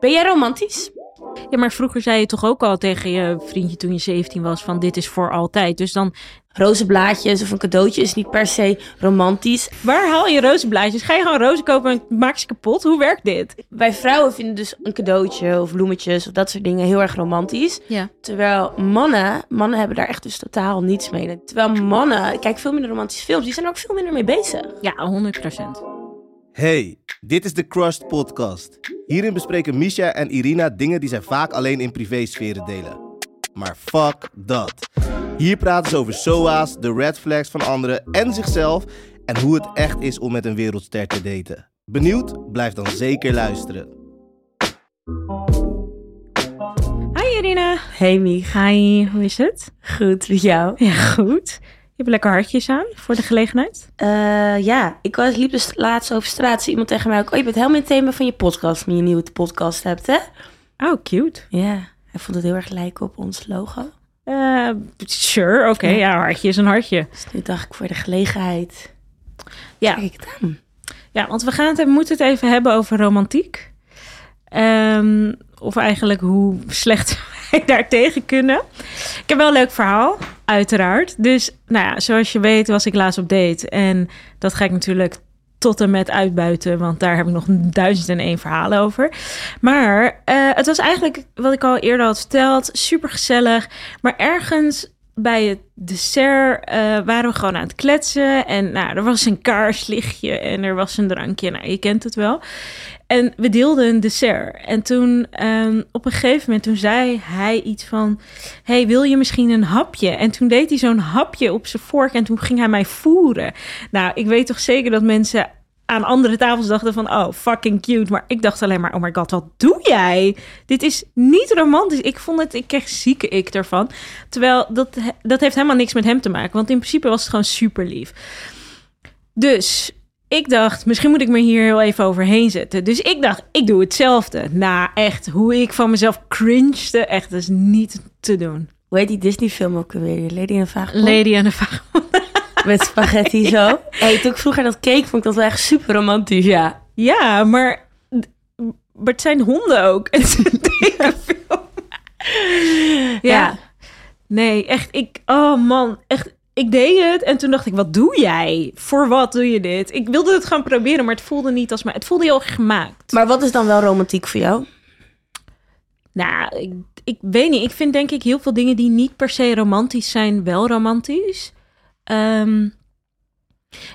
Ben jij romantisch? Ja, maar vroeger zei je toch ook al tegen je vriendje toen je 17 was van dit is voor altijd. Dus dan, Rozenblaadjes of een cadeautje is niet per se romantisch. waar haal je rozenblaadjes? Ga je gewoon rozen kopen en maak ze kapot? Hoe werkt dit? Wij vrouwen vinden dus een cadeautje of bloemetjes of dat soort dingen heel erg romantisch. Ja. Terwijl mannen, mannen hebben daar echt dus totaal niets mee. Terwijl mannen, kijk veel minder romantische films, die zijn er ook veel minder mee bezig. Ja, 100 procent. Hey, dit is de Crushed Podcast. Hierin bespreken Misha en Irina dingen die zij vaak alleen in privésferen delen. Maar fuck dat. Hier praten ze over SOA's, de red flags van anderen en zichzelf en hoe het echt is om met een wereldster te daten. Benieuwd? Blijf dan zeker luisteren. Hi Irina. Hey Mich, Hi, hoe is het? goed met jou? Ja, goed. Je hebt lekker hartjes aan voor de gelegenheid. Eh, ja, ik was, liep dus laatst over straat, zei iemand tegen mij ook, oh je bent helemaal in het thema van je podcast, van je nieuwe podcast hebt hè? Oh, cute. Ja, hij vond het heel erg lijken op ons logo. Eh, sure, oké. Ja. Ja, hartje is een hartje. Dus nu dacht ik voor de gelegenheid, Ja. kijk het aan. Ja, want we gaan het, we moeten het even hebben over romantiek. Ehm, of eigenlijk hoe slecht wij daar tegen kunnen. Ik heb wel een leuk verhaal, uiteraard. Dus, nou ja, zoals je weet was ik laatst op date. En dat ga ik natuurlijk tot en met uitbuiten, want daar heb ik nog duizend en één verhalen over. Maar eh, het was eigenlijk, wat ik al eerder had verteld, super gezellig. Maar ergens bij het dessert eh, waren we gewoon aan het kletsen. En nou, er was een kaarslichtje en er was een drankje. Nou, je kent het wel. En we deelden een dessert. En toen, ehm, op een gegeven moment, toen zei hij iets van... hey, wil je misschien een hapje? En toen deed hij zo'n hapje op zijn vork en toen ging hij mij voeren. Nou, ik weet toch zeker dat mensen aan andere tafels dachten van... oh, fucking cute. Maar ik dacht alleen maar, oh my god, wat doe jij? Dit is niet romantisch. Ik vond het, ik kreeg zieke ik ervan. Terwijl, dat, dat heeft helemaal niks met hem te maken. Want in principe was het gewoon super lief. Dus ik dacht, misschien moet ik me hier heel even overheen zetten. Dus ik dacht, ik doe hetzelfde. Nou, echt, hoe ik van mezelf cringede, echt, dat is niet te doen. Hoe heet die Disney film ook weer? Lady een Vagebond? Lady en de. Met spaghetti zo. Hey, toen ik vroeger dat keek, vond ik dat wel echt super romantisch, ja. Ja, maar, maar het zijn honden ook. Een tekenfilm. Ja. Nee, echt, ik, oh man, echt, ik deed het en toen dacht ik, wat doe jij? Voor wat doe je dit? Ik wilde het gaan proberen, maar het voelde niet als mij. Het voelde heel gemaakt. Maar wat is dan wel romantiek voor jou? Nou, ik, ik weet niet. Ik vind denk ik heel veel dingen die niet per se romantisch zijn, wel romantisch. Ehm,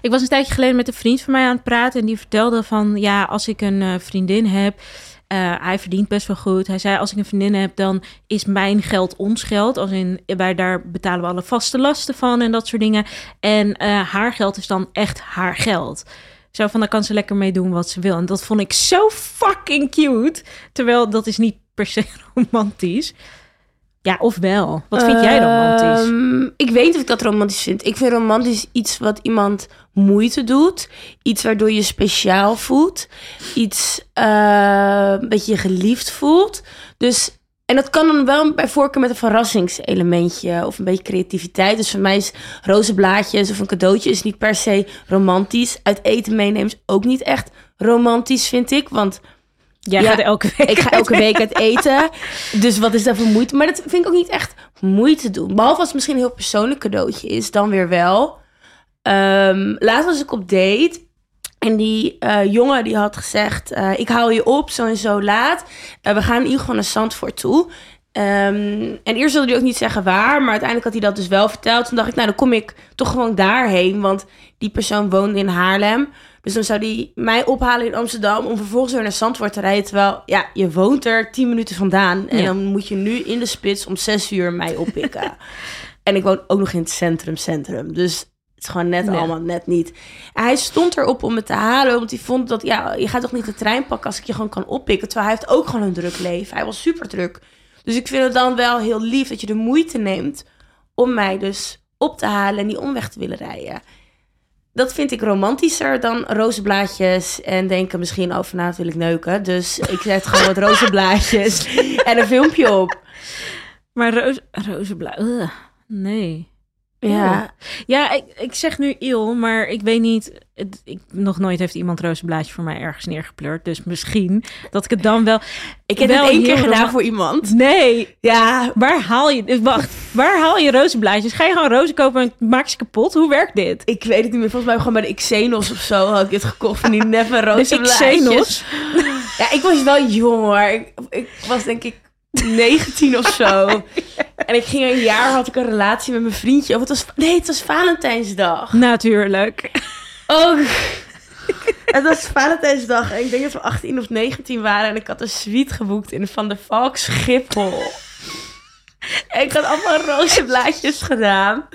ik was een tijdje geleden met een vriend van mij aan het praten en die vertelde van, ja, als ik een eh, vriendin heb, eh, hij verdient best wel goed. Hij zei, als ik een vriendin heb, dan is mijn geld ons geld. Als in, wij daar betalen we alle vaste lasten van en dat soort dingen. En eh, haar geld is dan echt haar geld. Zo van, dan kan ze lekker mee doen wat ze wil. En dat vond ik zo fucking cute. Terwijl dat is niet per se romantisch. Ja, of wel? Wat vind jij romantisch? Ehm, ik weet niet of ik dat romantisch vind. Ik vind romantisch iets wat iemand moeite doet. Iets waardoor je speciaal voelt. Iets uh, dat je geliefd voelt. Dus, en dat kan dan wel bij voorkeur met een verrassingselementje of een beetje creativiteit. Dus voor mij is rozenblaadjes of een cadeautje is niet per se romantisch. Uit eten meenemen is ook niet echt romantisch, vind ik. Want Jij ja, gaat elke week ik ga elke week uit eten. Dus wat is daar voor moeite? Maar dat vind ik ook niet echt moeite doen. Behalve als het misschien een heel persoonlijk cadeautje is, dan weer wel. Um, laatst was ik op date. En die uh, jongen die had gezegd: uh, Ik haal je op, zo en zo laat. Uh, we gaan in ieder geval naar Zandvoort toe. Um, en eerst wilde hij ook niet zeggen waar, maar uiteindelijk had hij dat dus wel verteld. Toen dacht ik, nou dan kom ik toch gewoon daarheen, want die persoon woonde in Haarlem. Dus dan zou die mij ophalen in Amsterdam om vervolgens weer naar Zandvoort te rijden. Terwijl, ja, je woont er tien minuten vandaan. En ja. dan moet je nu in de spits om zes uur mij oppikken. en ik woon ook nog in het centrum, centrum. Dus het is gewoon net allemaal net niet. En hij stond erop om me te halen, want hij vond dat, ja, je gaat toch niet de trein pakken als ik je gewoon kan oppikken. Terwijl hij heeft ook gewoon een druk leven. Hij was super druk. Dus ik vind het dan wel heel lief dat je de moeite neemt om mij dus op te halen en die omweg te willen rijden. Dat vind ik romantischer dan rozenblaadjes en denken misschien over na wil ik neuken. Dus ik zet gewoon wat rozenblaadjes en een filmpje op. Maar roze, rozenblaadjes, nee. Ja, ja ik, ik zeg nu il, maar ik weet niet het, ik, nog nooit heeft iemand rozenblaadje voor mij ergens neergepleurd. Dus misschien dat ik het dan wel... Ik heb wel het één keer gedaan voor iemand. Nee, Ja, waar haal je... eh, Wacht, waar haal je rozenblaadjes? Ga je gewoon rozen kopen en maak ze kapot? Hoe werkt dit? ik weet het niet meer. Volgens mij gewoon bij de Xenos of zo had ik dit gekocht. Van die neffe De roze Xenos? Ja, ik was wel jong hoor. Ik, ik was denk ik 19 of zo. En ik ging een jaar, had ik een relatie met mijn vriendje. Of het was, nee, het was Valentijnsdag. Natuurlijk. Oh, het was Valentijnsdag. En ik denk dat we 18 of 19 waren. En ik had een suite geboekt in Van der Valk Schiphol. En ik had allemaal roze blaadjes gedaan.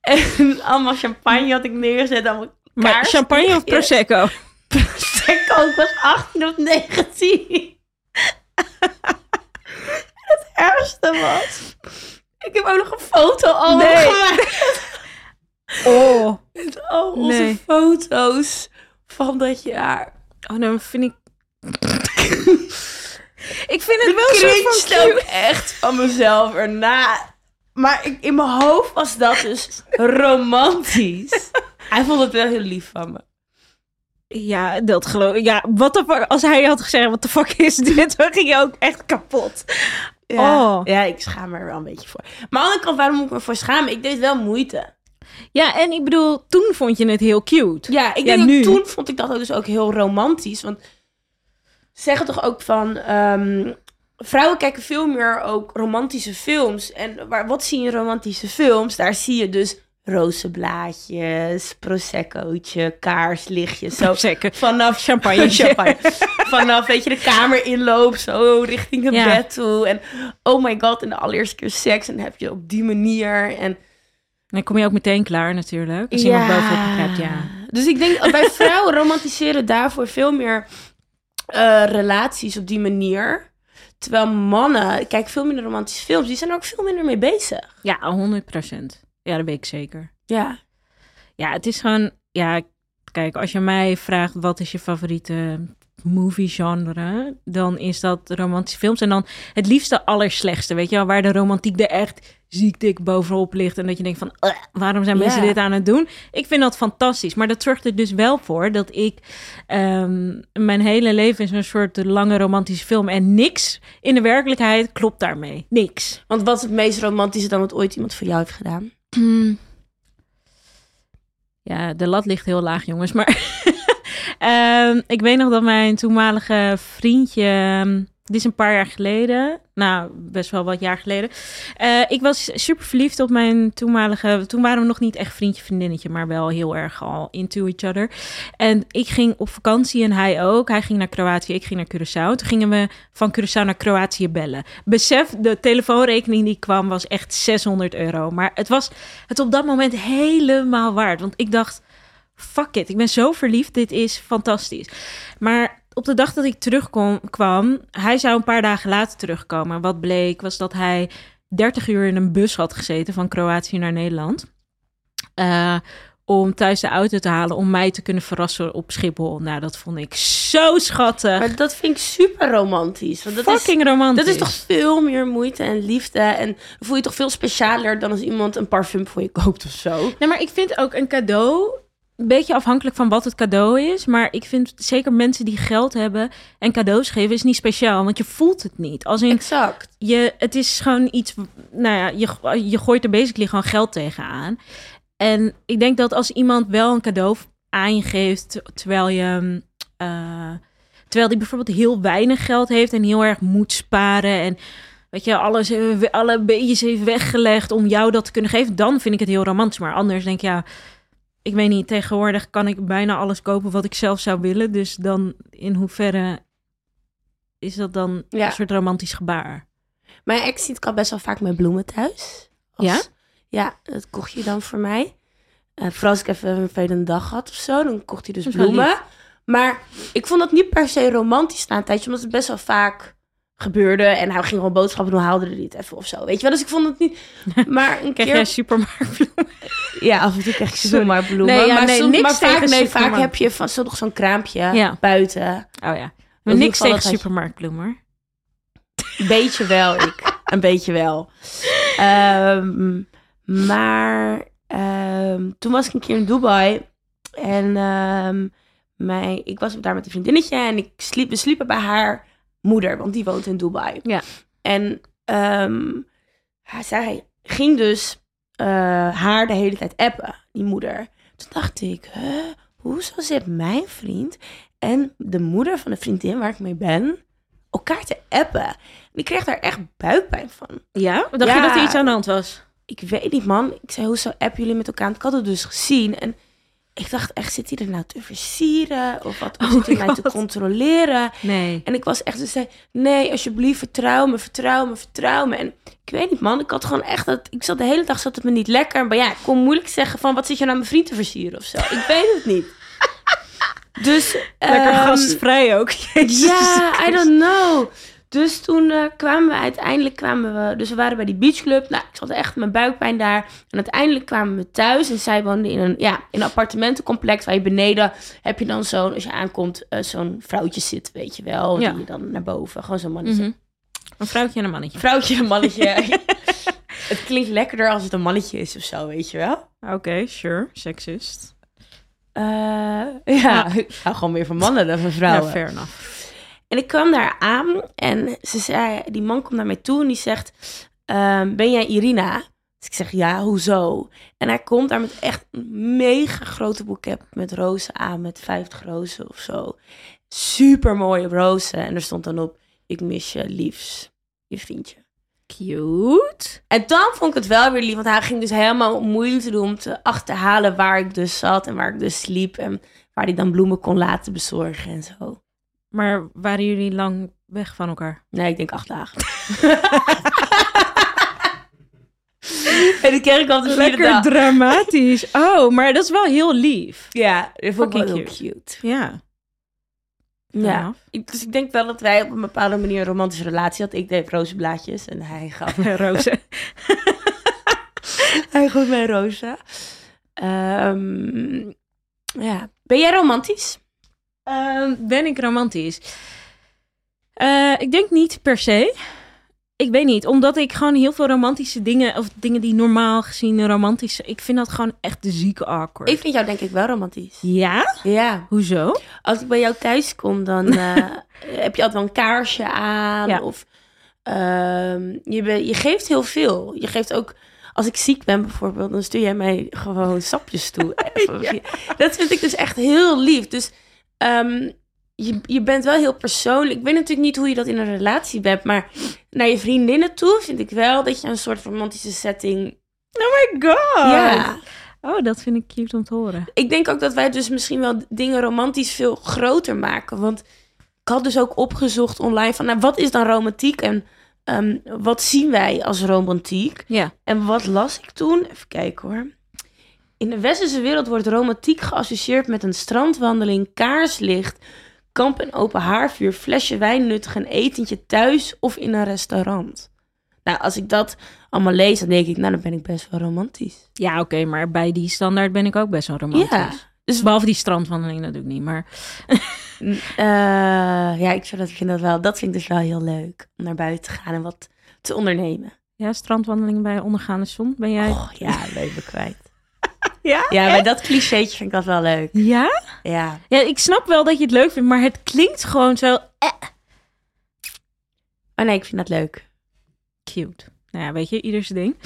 En allemaal champagne had ik neergezet. Allemaal Maar champagne of prosecco? Prosecco, ik was 18 of 19. het ergste was... Ik heb ook nog een foto al Nee. gemaakt. Oh. Met al onze Nee. foto's van dat jaar. Oh, dan vind ik... ik vind het wel zo van cute. echt van mezelf erna. Maar ik, in mijn hoofd was dat dus romantisch. Hij vond het wel heel lief van me. Ja, dat geloof ik. Ja, wat de fuck... Als hij had gezegd, wat de fuck is dit? Dan ging je ook echt kapot. Ja, Oh. ja, ik schaam me er wel een beetje voor. Maar aan de andere kant, waarom moet ik me voor schamen? Ik deed wel moeite. Ja, en ik bedoel, toen vond je het heel cute. Ja, ik denk nu. toen vond ik dat ook dus ook heel romantisch. Want ze zeggen toch ook van... ehm, vrouwen kijken veel meer ook romantische films. En waar, wat zie je in romantische films? Daar zie je dus rozenblaadjes, proseccootje, kaarslichtjes. Zo Zeker. vanaf Champagne. champagne. Vanaf, weet je, de kamer inloop, zo richting het Ja. bed toe. En oh my god, en de allereerste keer seks. En heb je op die manier. En Dan kom je ook meteen klaar natuurlijk. Als iemand bovenop je krijgt, ja. Dus ik denk, wij vrouwen romantiseren daarvoor veel meer eh, relaties op die manier. Terwijl mannen, kijk veel minder romantische films, die zijn er ook veel minder mee bezig. Ja, 100% Ja, dat weet ik zeker. Ja. Ja, het is gewoon... Ja, kijk, als je mij vraagt wat is je favoriete movie genre, dan is dat romantische films. En dan het liefst de allerslechtste, weet je wel, waar de romantiek er echt ziek dik bovenop ligt. En dat je denkt van, "Ugh, waarom zijn mensen dit aan het doen? Ik vind dat fantastisch. Maar dat zorgt er dus wel voor dat ik ehm, mijn hele leven is een soort lange romantische film. En niks in de werkelijkheid klopt daarmee. Niks. Want wat is het meest romantische dan wat ooit iemand voor jou heeft gedaan? Ja, de lat ligt heel laag, jongens. Maar ehm, ik weet nog dat mijn toenmalige vriendje... Dit is een paar jaar geleden. Nou, best wel wat jaar geleden. Eh, ik was super verliefd op mijn toenmalige... Toen waren we nog niet echt vriendje, vriendinnetje... maar wel heel erg al into each other. En ik ging op vakantie en hij ook. Hij ging naar Kroatië, ik ging naar Curaçao. Toen gingen we van Curaçao naar Kroatië bellen. Besef, de telefoonrekening die kwam was echt 600 euro. Maar het was het op dat moment helemaal waard. Want ik dacht, fuck it, ik ben zo verliefd, dit is fantastisch. Maar op de dag dat ik terugkwam, kwam, hij zou een paar dagen later terugkomen. Wat bleek was dat hij 30 uur in een bus had gezeten van Kroatië naar Nederland. Eh, om thuis de auto te halen om mij te kunnen verrassen op Schiphol. Nou, dat vond ik zo schattig. Maar dat vind ik super romantisch. Want dat is, Fucking romantisch. dat is toch veel meer moeite en liefde. En voel je toch veel specialer dan als iemand een parfum voor je koopt of zo. Nee, maar ik vind ook een cadeau een beetje afhankelijk van wat het cadeau is. Maar ik vind zeker mensen die geld hebben en cadeaus geven is niet speciaal. Want je voelt het niet. Als in, Exact. je, het is gewoon iets, nou ja, je, je gooit er basically gewoon geld tegenaan. En ik denk dat als iemand wel een cadeau aan je geeft, terwijl je, eh, terwijl die bijvoorbeeld heel weinig geld heeft en heel erg moet sparen en weet je, alles, eh, alle beetjes heeft weggelegd om jou dat te kunnen geven, dan vind ik het heel romantisch. Maar anders denk ik, ja, ik weet niet, tegenwoordig kan ik bijna alles kopen wat ik zelf zou willen. Dus dan in hoeverre is dat dan Ja. een soort romantisch gebaar? Mijn ex ziet ik al best wel vaak met bloemen thuis. Als- Ja? Ja, dat kocht je dan voor mij. Eh vooral als ik even een vervelende dag had of zo, dan kocht hij dus bloemen. Maar ik vond dat niet per se romantisch na een tijdje, omdat het best wel vaak gebeurde. En hij ging gewoon boodschappen doen, haalde er niet even of zo. Weet je wel, dus ik vond het niet... Maar een Krijg keer... jij supermarktbloemen? Ja, af en toe krijg je Sorry. zomaar bloemen. Nee, ja, maar nee, soms, niks maar vaak, tegen nee, vaak supermarkt. heb je van, zo toch zo'n kraampje Ja. buiten. Oh ja. Maar niks tegen supermarktbloemen. Een beetje wel, ik. Een beetje wel. Ehm, maar ehm, toen was ik een keer in Dubai. En ehm, mijn, ik was daar met een vriendinnetje en ik sliep, we sliepen bij haar moeder, want die woont in Dubai. Ja. En haar- zij ging dus eh, haar de hele tijd appen, die moeder. Toen dacht ik, huh, hoezo zit mijn vriend en de moeder van de vriendin waar ik mee ben elkaar te appen? En ik kreeg daar echt buikpijn van. Ja? Dacht Ja. je dat er iets aan de hand was? Ik weet niet, man. Ik zei, hoezo appen jullie met elkaar? Ik had het dus gezien en ik dacht echt, zit hij er nou te versieren? Of wat? Of Oh zit hij my mij te controleren? Nee. En ik was echt, ze zei, nee, alsjeblieft, vertrouw me, vertrouw me, vertrouw me. En ik weet niet, man, ik had gewoon echt, dat, ik zat de hele dag, zat het me niet lekker. Maar ja, ik kon moeilijk zeggen van, wat zit je nou mijn vriend te versieren of zo? Ik weet het niet. Dus, Lekker ehm, gastvrij ook. Jezus. ja, I don't know. Dus toen eh, kwamen we uiteindelijk, kwamen we, dus we waren bij die beachclub. Nou, ik zat echt mijn buikpijn daar. En uiteindelijk kwamen we thuis en zij woonde in een, ja, in een appartementencomplex waar je beneden heb je dan zo'n, als je aankomt, eh, zo'n vrouwtje zit, weet je wel. Ja. Die je dan naar boven, gewoon zo'n mannetje. Mhm. Een vrouwtje en een mannetje. Vrouwtje, een mannetje. het klinkt lekkerder als het een mannetje is of zo, weet je wel. Oké, sure. Seksist. Eh, ja, hou gewoon meer van mannen dan van vrouwen. Ja, fair enough. En ik kwam daar aan en ze zei, die man komt naar mij toe en die zegt, ehm, ben jij Irina? Dus ik zeg, ja, hoezo? En hij komt daar met echt een mega grote boeket met rozen aan, met 50 rozen of zo. Super mooie rozen. En er stond dan op, ik mis je liefs, je vriendje. Cute. En dan vond ik het wel weer lief, want hij ging dus helemaal moeite doen om te achterhalen waar ik dus zat en waar ik dus sliep. En waar hij dan bloemen kon laten bezorgen en zo. Maar waren jullie lang weg van elkaar? Nee, ik denk acht dagen. en dan kreeg ik al de vierde Lekker dag. dramatisch. Oh, maar dat is wel heel lief. Ja, dat vond ik wel heel cute. Ja. Ja. Ik, dus ik denk wel dat wij op een bepaalde manier een romantische relatie hadden. Ik deed rozenblaadjes en hij gaf, enough. Roze. hij gaf mij rozen. Ehm, ja. Ben jij romantisch? Ehm, ben ik romantisch? Eh, ik denk niet per se. Ik weet niet, omdat ik gewoon heel veel romantische dingen, of dingen die normaal gezien romantisch ik vind dat gewoon echt de zieke awkward. Ik vind jou denk ik wel romantisch. Ja? Ja. Hoezo? Als ik bij jou thuis kom, dan eh, heb je altijd wel een kaarsje aan. Ja. Of ehm, je, je geeft heel veel. Je geeft ook, als ik ziek ben bijvoorbeeld, dan stuur jij mij gewoon sapjes toe. Dat vind ik dus echt heel lief. Dus ehm, je, je bent wel heel persoonlijk. Ik weet natuurlijk niet hoe je dat in een relatie bent, maar naar je vriendinnen toe vind ik wel dat je een soort romantische setting. Oh my god! Ja. Oh, dat vind ik cute om te horen. ik denk ook dat wij dus misschien wel dingen romantisch veel groter maken. Want ik had dus ook opgezocht online van, nou, wat is dan romantiek en ehm, wat zien wij als romantiek? Ja. En wat las ik toen? Even kijken hoor. In de westerse wereld wordt romantiek geassocieerd met een strandwandeling, kaarslicht, kamp en open haarvuur, flesje wijn nuttig en etentje thuis of in een restaurant. Nou, als ik dat allemaal lees, dan denk ik, nou, dan ben ik best wel romantisch. Ja, oké, maar bij die standaard ben ik ook best wel romantisch. Ja. Dus behalve die strandwandeling natuurlijk niet, maar... Eh, ja, ik vind dat, vind dat wel. Dat vind ik dus wel heel leuk. Om naar buiten te gaan en wat te ondernemen. Ja, strandwandeling bij ondergaande zon, ben jij... Oh ja, leven kwijt. Ja? Ja, bij dat clichétje vind ik dat wel leuk. Ja? Ja. Ja, ik snap wel dat je het leuk vindt, maar het klinkt gewoon zo Oh nee, ik vind dat leuk. cute. Nou ja, weet je, ieders ding.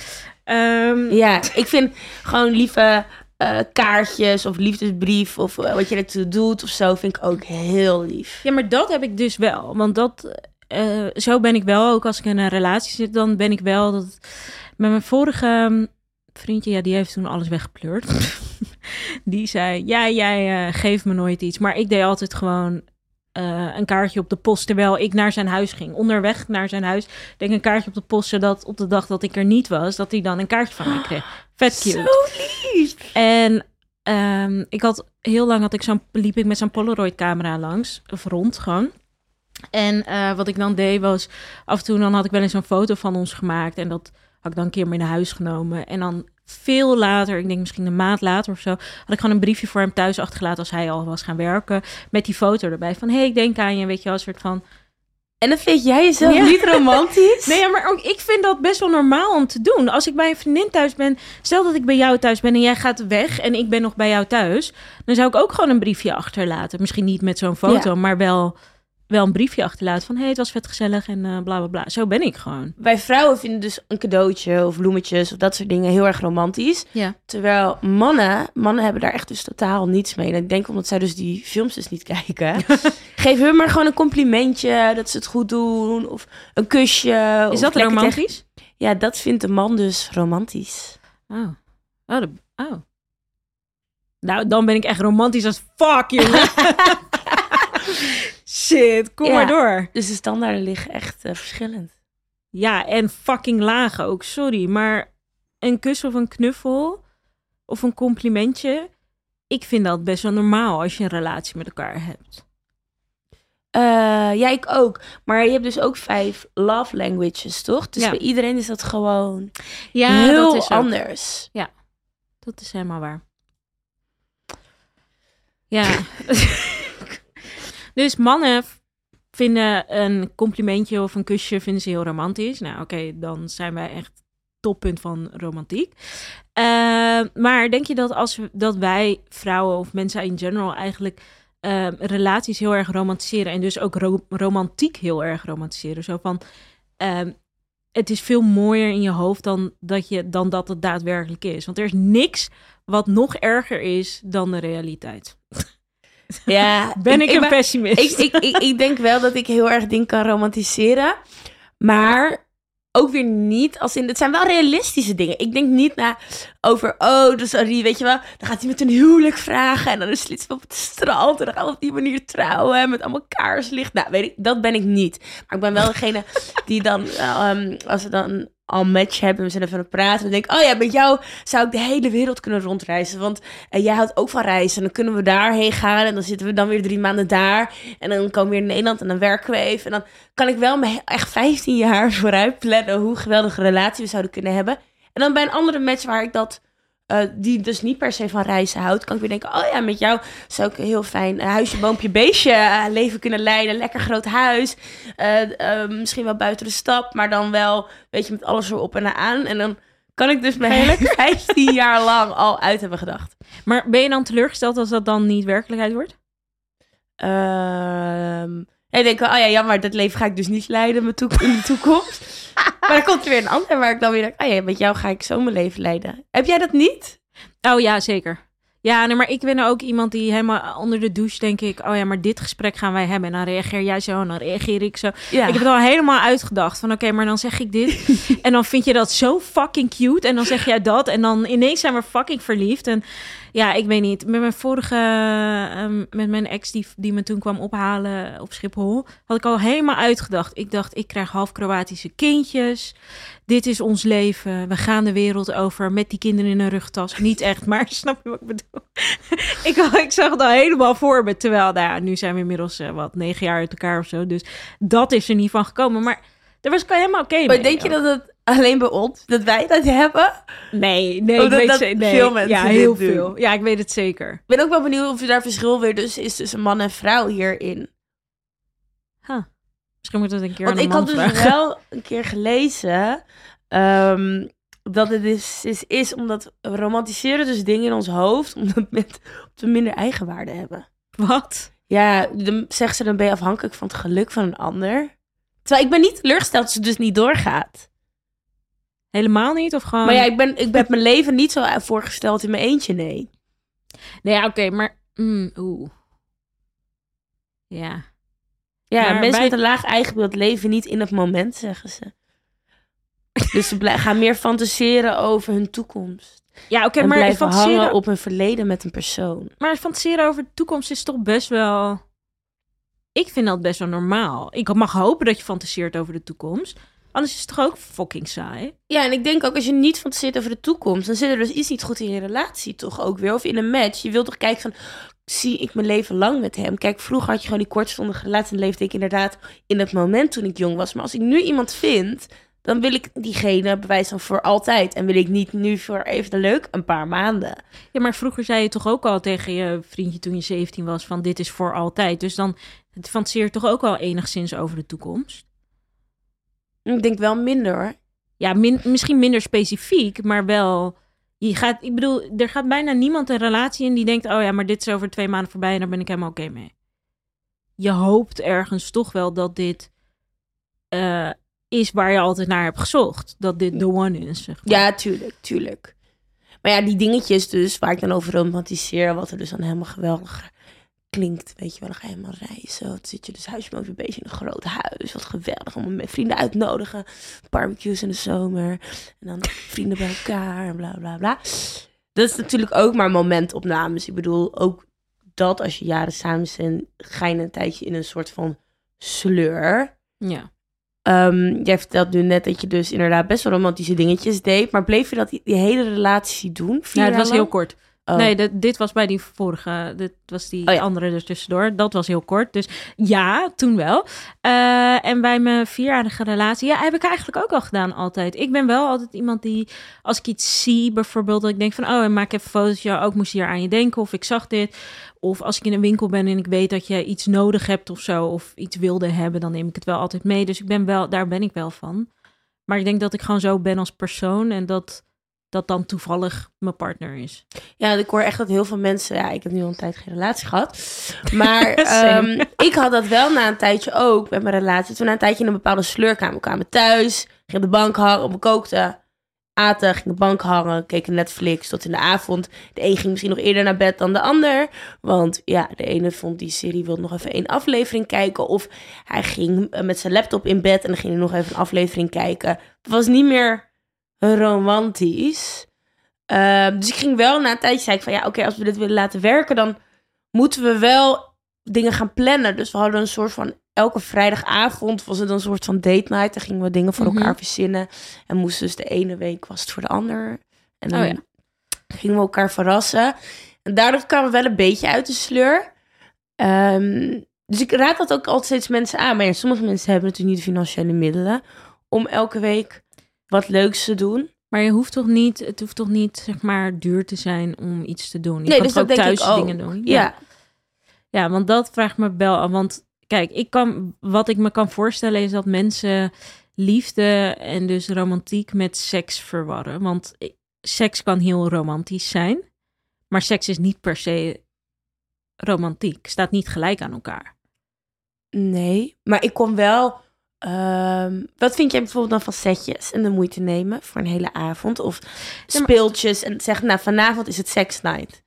Ehm, Ja, ik vind gewoon lieve eh, kaartjes of liefdesbrief of eh, wat je ertoe doet of zo, vind ik ook heel lief. Ja, maar dat heb ik dus wel. Want dat, eh, zo ben ik wel. Ook als ik in een relatie zit, dan ben ik wel. Dat, met mijn vorige ehm, vriendje, ja, die heeft toen alles weggepleurd. die zei, ja, jij eh, geeft me nooit iets. Maar ik deed altijd gewoon eh, een kaartje op de post terwijl ik naar zijn huis ging. Onderweg naar zijn huis deed ik een kaartje op de post, zodat op de dag dat ik er niet was, dat hij dan een kaartje van mij kreeg. Vet cute. Zo lief. En ehm, ik had heel lang had ik zo'n liep ik met zo'n Polaroid camera langs of rond gewoon. En eh, wat ik dan deed was af en toe dan had ik wel eens een foto van ons gemaakt en dat had ik dan een keer mee naar huis genomen. En dan veel later, ik denk misschien een maand later of zo, had ik gewoon een briefje voor hem thuis achtergelaten als hij al was gaan werken met die foto erbij van hey ik denk aan je, weet je wel, een soort van En dan vind jij jezelf Ja. niet romantisch? Nee, maar ook ik vind dat best wel normaal om te doen. Als ik bij een vriendin thuis ben, stel dat ik bij jou thuis ben en jij gaat weg en ik ben nog bij jou thuis, dan zou ik ook gewoon een briefje achterlaten. Misschien niet met zo'n foto, Ja. maar wel, wel een briefje achterlaten van hé, hey, het was vet gezellig en eh, bla bla bla. Zo ben ik gewoon. Wij vrouwen vinden dus een cadeautje of bloemetjes of dat soort dingen heel erg romantisch. Ja. Terwijl mannen, mannen hebben daar echt dus totaal niets mee. En ik denk omdat zij dus die films dus niet kijken. Geef hun maar gewoon een complimentje, dat ze het goed doen. Of een kusje. Is dat romantisch? tegen- Ja, dat vindt de man dus romantisch. Oh. Oh, oh. Nou, dan ben ik echt romantisch als fuck, jongen. Shit, kom Ja. maar door. Dus de standaarden liggen echt eh, verschillend. Ja, en fucking laag ook, sorry. Maar een kus of een knuffel of een complimentje... Ik vind dat best wel normaal als je een relatie met elkaar hebt. Eh, ja, ik ook. Maar je hebt dus ook vijf love languages, toch? Dus Ja. bij iedereen is dat gewoon Ja, heel dat is ook- anders. Dat is helemaal waar. Ja. dus mannen vinden een complimentje of een kusje vinden ze heel romantisch. Nou, oké, dan zijn wij echt toppunt van romantiek. Eh, maar denk je dat als dat wij vrouwen of mensen in general eigenlijk eh, relaties heel erg romantiseren en dus ook ro- romantiek heel erg romantiseren? Zo van, ehm, het is veel mooier in je hoofd dan dat, je, dan dat het daadwerkelijk is. Want er is niks wat nog erger is dan de realiteit. Ja, Ben ik, een ben- pessimist? ik, ik, ik, ik denk wel dat ik heel erg dingen kan romantiseren. Maar ook weer niet als in... Het zijn wel realistische dingen. Ik denk niet na over... Oh, dus Arie, weet je wel... Dan gaat hij met een huwelijk vragen. En dan slitsen we op het strand. En dan gaan we op die manier trouwen. Met allemaal kaarslicht. Nou, weet ik, dat ben ik niet. Maar ik ben wel degene die dan... ehm, als we dan al match hebben... We zijn even aan het praten. Dan denk. Oh ja, met jou zou ik de hele wereld kunnen rondreizen. Want en jij houdt ook van reizen. En dan kunnen we daarheen gaan. En dan zitten we dan weer drie maanden daar. En dan komen we weer in Nederland. En dan werken we even. En dan kan ik wel me echt 15 jaar vooruit plannen. Hoe geweldige relatie we zouden kunnen hebben. En dan bij een andere match waar ik dat. Eh, die dus niet per se van reizen houdt, kan ik weer denken: oh ja, met jou zou ik een heel fijn huisje, boompje, beestje eh, leven kunnen leiden. Lekker groot huis. Eh, eh, misschien wel buiten de stad, maar dan wel, weet je, met alles erop en aan. En dan kan ik dus mijn 15 jaar lang al uit hebben gedacht. Maar ben je dan teleurgesteld als dat dan niet werkelijkheid wordt? Ehm en ik denk, oh ja, jammer, dat leven ga ik dus niet leiden in de toekomst. Maar dan komt er weer een ander waar ik dan weer denk, oh ja, met jou ga ik zo mijn leven leiden. Heb jij dat niet? Oh ja, zeker. Ja, nee, maar ik ben ook iemand die helemaal onder de douche denk ik... oh ja, maar dit gesprek gaan wij hebben. En dan reageer jij zo en dan reageer ik zo. Ja. Ik heb het al helemaal uitgedacht. Van oké, maar dan zeg ik dit. en dan vind je dat zo fucking cute. En dan zeg jij dat. En dan ineens zijn we fucking verliefd. En ja, ik weet niet. Met mijn vorige... ehm, met mijn ex die, die me toen kwam ophalen op Schiphol... had ik al helemaal uitgedacht. Ik dacht, ik krijg half Kroatische kindjes. Dit is ons leven. We gaan de wereld over met die kinderen in een rugtas. Niet echt, maar snap je wat ik bedoel? ik, ik zag het al helemaal voor me. Terwijl, nou ja, nu zijn we inmiddels eh, wat negen jaar uit elkaar of zo. Dus dat is er niet van gekomen. Maar daar was ik al helemaal oké mee. Maar denk je dat het alleen bij ons, dat wij dat hebben? Nee, nee, ik weet ze- nee. veel mensen Ja, heel doen. veel. Ja, ik weet het zeker. Ik ben ook wel benieuwd of er daar verschil weer dus is tussen man en vrouw hierin. Huh. Misschien moet dat een keer Want aan ik had dus vragen. wel een keer gelezen ehm, dat het is, is, is omdat we romantiseren dus dingen in ons hoofd omdat we we minder eigenwaarde hebben. Wat? Ja, dan zegt ze dan ben je afhankelijk van het geluk van een ander. Terwijl ik ben niet teleurgesteld dat ze dus niet doorgaat. Helemaal niet? Of gewoon... Maar ja, ik ben, ik ben mijn leven niet zo voorgesteld in mijn eentje, nee. Nee, ja, oké, maar... Mm, Oeh. Ja. Ja, Maar mensen met een laag eigenbeeld leven niet in het moment, zeggen ze. Dus ze gaan meer fantaseren over hun toekomst. Ja, oké, maar blijven fantaseren, hangen op hun verleden met een persoon. maar fantaseren over de toekomst is toch best wel... Ik vind dat best wel normaal. Ik mag hopen dat je fantaseert over de toekomst. Anders is het toch ook fucking saai? Ja, en ik denk ook als je niet fantaseert over de toekomst, dan zit er dus iets niet goed in je relatie toch ook weer. Of in een match. Je wilt toch kijken van, zie ik mijn leven lang met hem? Kijk, vroeger had je gewoon die kortstondige relatie en leefde ik inderdaad in het moment toen ik jong was. Maar als ik nu iemand vind, dan wil ik diegene bewijs van voor altijd. En wil ik niet nu voor even de leuk een paar maanden. Ja, maar vroeger zei je toch ook al tegen je vriendje toen je 17 was van dit is voor altijd. Dus dan het fantaseert toch ook wel enigszins over de toekomst. Ik denk wel minder hoor. Ja, min- misschien minder specifiek, maar wel. Je gaat, ik bedoel, er gaat bijna niemand een relatie in die denkt: oh ja, maar dit is over twee maanden voorbij en daar ben ik helemaal oké mee. Je hoopt ergens toch wel dat dit eh, is waar je altijd naar hebt gezocht. Dat dit the one is. Zeg maar. Ja, tuurlijk, tuurlijk. Maar ja, die dingetjes dus, waar ik dan over romantiseer, wat er dus dan helemaal geweldig klinkt. Weet je wel, dan ga je helemaal reizen. Dan zit je dus huisje een beetje in een groot huis. Wat geweldig, allemaal met vrienden uitnodigen. Barbecues in de zomer. En dan vrienden bij elkaar en bla bla bla. Dat is natuurlijk ook maar momentopnames. Ik bedoel, ook dat als je jaren samen bent, ga je een tijdje in een soort van sleur. ja. Ehm, jij vertelt nu net dat je dus inderdaad best wel romantische dingetjes deed. Maar bleef je dat die, die hele relatie doen? Ja, het was heel kort. Oh. Nee, dit, dit was bij die vorige. Dit was die Oh ja. andere er tussendoor. Dat was heel kort. Dus ja, toen wel. Eh, en bij mijn vierjarige relatie, ja, heb ik eigenlijk ook al gedaan altijd. Ik ben wel altijd iemand die, als ik iets zie, bijvoorbeeld, dat ik denk van, oh, en maak even foto's. Ja, ook moest hier aan je denken. Of ik zag dit. Of als ik in een winkel ben en ik weet dat je iets nodig hebt of zo, of iets wilde hebben, dan neem ik het wel altijd mee. Dus ik ben wel, daar ben ik wel van. Maar ik denk dat ik gewoon zo ben als persoon en dat dat dan toevallig mijn partner is. Ja, ik hoor echt dat heel veel mensen... Ja, ik heb nu al een tijd geen relatie gehad. Maar ehm, ik had dat wel na een tijdje ook met mijn relatie. Toen na een tijdje in een bepaalde sleurkamer we kwamen thuis. Ging op de bank hangen, we kookten. Aten, ging op de bank hangen, keken Netflix tot in de avond. De een ging misschien nog eerder naar bed dan de ander. Want ja, de ene vond die serie wil nog even één aflevering kijken. Of hij ging eh, met zijn laptop in bed en dan ging hij nog even een aflevering kijken. Het was niet meer romantisch. Ehm, dus ik ging wel na een tijdje zei ik van ja, oké, als we dit willen laten werken, dan moeten we wel dingen gaan plannen. Dus we hadden een soort van elke vrijdagavond was het een soort van date night. Dan gingen we dingen voor Mhm. elkaar verzinnen. En moesten dus de ene week was het voor de ander. En dan Oh ja. gingen we elkaar verrassen. En daardoor kwamen we wel een beetje uit de sleur. Ehm, dus ik raad dat ook altijd steeds mensen aan. Maar ja, sommige mensen hebben natuurlijk niet de financiële middelen om elke week wat leuks te doen. Maar je hoeft toch niet, het hoeft toch niet, zeg maar, duur te zijn om iets te doen. Je Nee, kan dus ook thuis ook. dingen doen. Ja. Ja, want dat vraagt me wel. Want kijk, ik kan, wat ik me kan voorstellen is dat mensen liefde en dus romantiek met seks verwarren. Want seks kan heel romantisch zijn, maar seks is niet per se romantiek. Staat niet gelijk aan elkaar. Nee, maar ik kom wel. Ehm, wat vind jij bijvoorbeeld dan van setjes en de moeite nemen voor een hele avond? Of speeltjes en zeggen, nou, vanavond is het sex night.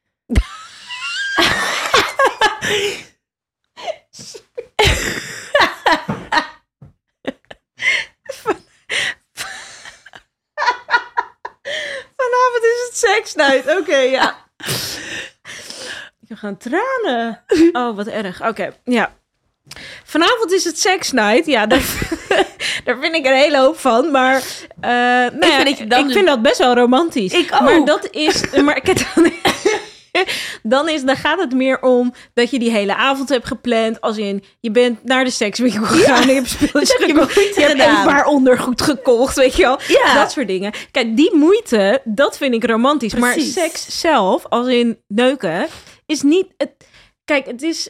Vanavond is het seksnight. Oké, ja. Ik ga tranen. Oh, wat erg. Oké, ja. Vanavond is het seksnight. Ja, daar, daar vind ik een hele hoop van. Maar eh, nou ja, vind dan ik vind dat best wel romantisch. Ik ook. Maar dat is... Maar dan, dan, is, dan gaat het meer om dat je die hele avond hebt gepland. Als in, je bent naar de sekswinkel gegaan. en je hebt speeltjes heb je hebt een paar ondergoed gekocht, weet je wel. Ja. Dat soort dingen. Kijk, die moeite, dat vind ik romantisch. Precies. Maar seks zelf, als in neuken, is niet... Het, kijk, het is...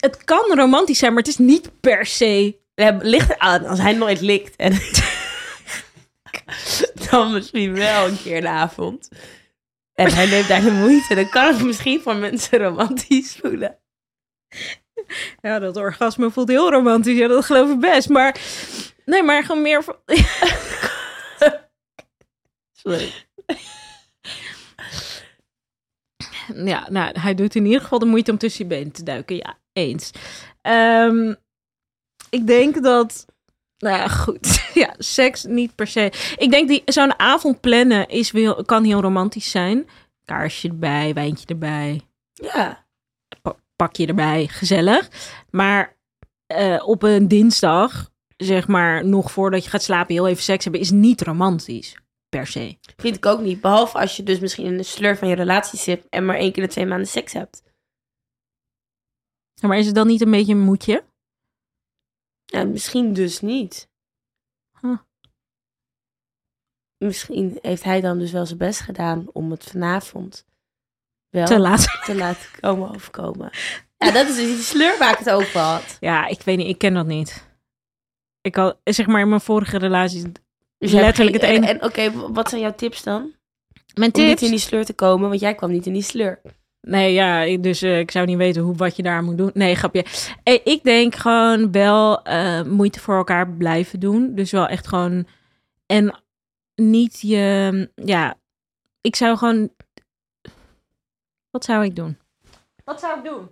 Het kan romantisch zijn, maar het is niet per se... Ligt eraan als hij nooit likt. En dan misschien wel een keer de avond. En hij neemt daar de moeite. Dan kan het misschien voor mensen romantisch voelen. Ja, dat orgasme voelt heel romantisch. Ja, dat geloof ik best. Maar nee, maar gewoon meer... van- Sorry. Ja, nou, hij doet in ieder geval de moeite om tussen je benen te duiken. Ja, eens. Ehm, ik denk dat... Nou ja, goed. Ja, seks niet per se. Ik denk die zo'n avond plannen is wel, kan heel romantisch zijn. Kaarsje erbij, wijntje erbij, Ja. pa- pakje erbij, gezellig. Maar eh, op een dinsdag, zeg maar, nog voordat je gaat slapen, heel even seks hebben, is niet romantisch per se. Vind ik ook niet. Behalve als je dus misschien in de sleur van je relatie zit en maar één keer de twee maanden seks hebt. Maar is het dan niet een beetje een moedje? Ja, misschien dus niet. Huh. Misschien heeft hij dan dus wel zijn best gedaan om het vanavond wel Te laat. te laten komen overkomen. Ja, dat is dus die sleur waar ik het over had. Ja, ik weet niet, ik ken dat niet. Ik had, zeg maar, in mijn vorige relaties... Dus Letterlijk het een- En, en oké, wat zijn jouw tips dan? Mijn Om niet tips? in die sleur te komen, want jij kwam niet in die sleur. Nee, ja, ik- dus eh, ik zou niet weten hoe, wat je daar moet doen. Nee, grapje. Eh, ik denk gewoon wel eh, moeite voor elkaar blijven doen. Dus wel echt gewoon... En niet je... Ja, ik zou gewoon... Wat zou ik doen? Wat zou ik doen?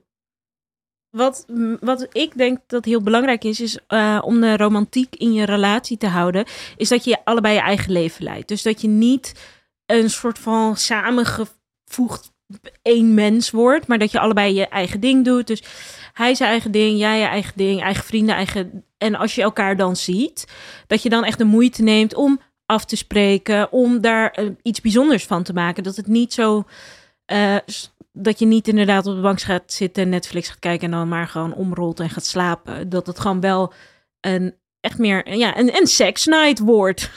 Wat, wat ik denk dat heel belangrijk is, is om de romantiek in je relatie te houden, is dat je allebei je eigen leven leidt. Dus dat je niet een soort van samengevoegd één mens wordt, maar dat je allebei je eigen ding doet. Dus hij zijn eigen ding, jij je eigen ding, eigen vrienden, eigen. En als je elkaar dan ziet, dat je dan echt de moeite neemt om af te spreken, om daar eh, iets bijzonders van te maken. Dat het niet zo. eh, dat je niet inderdaad op de bank gaat zitten, Netflix gaat kijken en dan maar gewoon omrolt en gaat slapen. Dat het gewoon wel een echt meer ja, een, een sex night wordt.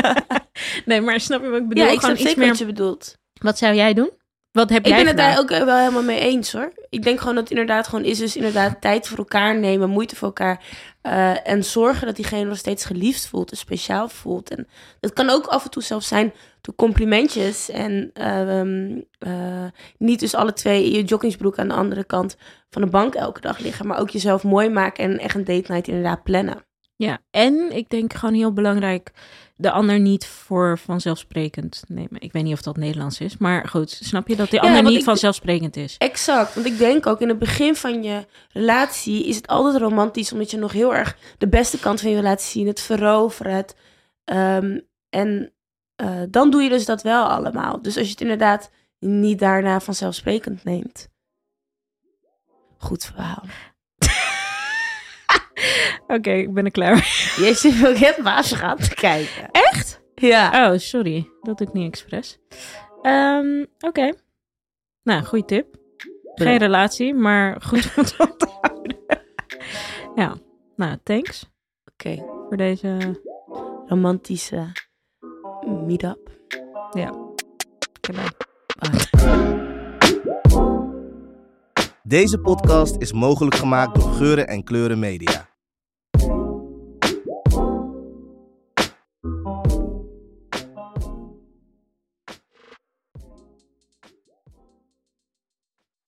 nee, maar snap je wat ik bedoel? ja, ik gewoon snap iets meer. wat je bedoelt. Wat zou jij doen? Wat heb Ik jij ben het gedaan? daar ook eh, wel helemaal mee eens hoor. Ik denk gewoon dat het inderdaad gewoon is dus inderdaad tijd voor elkaar nemen, moeite voor elkaar. eh, en zorgen dat diegene nog steeds geliefd voelt en speciaal voelt. En dat kan ook af en toe zelfs zijn door complimentjes. En ehm, eh, niet dus alle twee in je joggingsbroek aan de andere kant van de bank elke dag liggen. Maar ook jezelf mooi maken en echt een date night inderdaad plannen. Ja, en ik denk gewoon heel belangrijk de ander niet voor vanzelfsprekend nemen. Ik weet niet of dat Nederlands is, maar goed, snap je dat de Ja, ander niet ik- vanzelfsprekend is? Exact, want ik denk ook in het begin van je relatie is het altijd romantisch, omdat je nog heel erg de beste kant van je relatie ziet, het veroveren. Het, ehm, en eh, dan doe je dus dat wel allemaal. Dus als je het inderdaad niet daarna vanzelfsprekend neemt. Goed verhaal. Oké, ik ben er klaar. mee. Je zit ook het baasje aan te kijken. Echt? Ja. Oh, sorry, dat doe ik niet expres. Ehm, Oké. Nou, goede tip. Geen Ja. relatie, maar goed om te onthouden. ja, nou, thanks Oké, voor deze. romantische meet-up. Oké, bye. Deze podcast is mogelijk gemaakt door Geuren en Kleuren Media.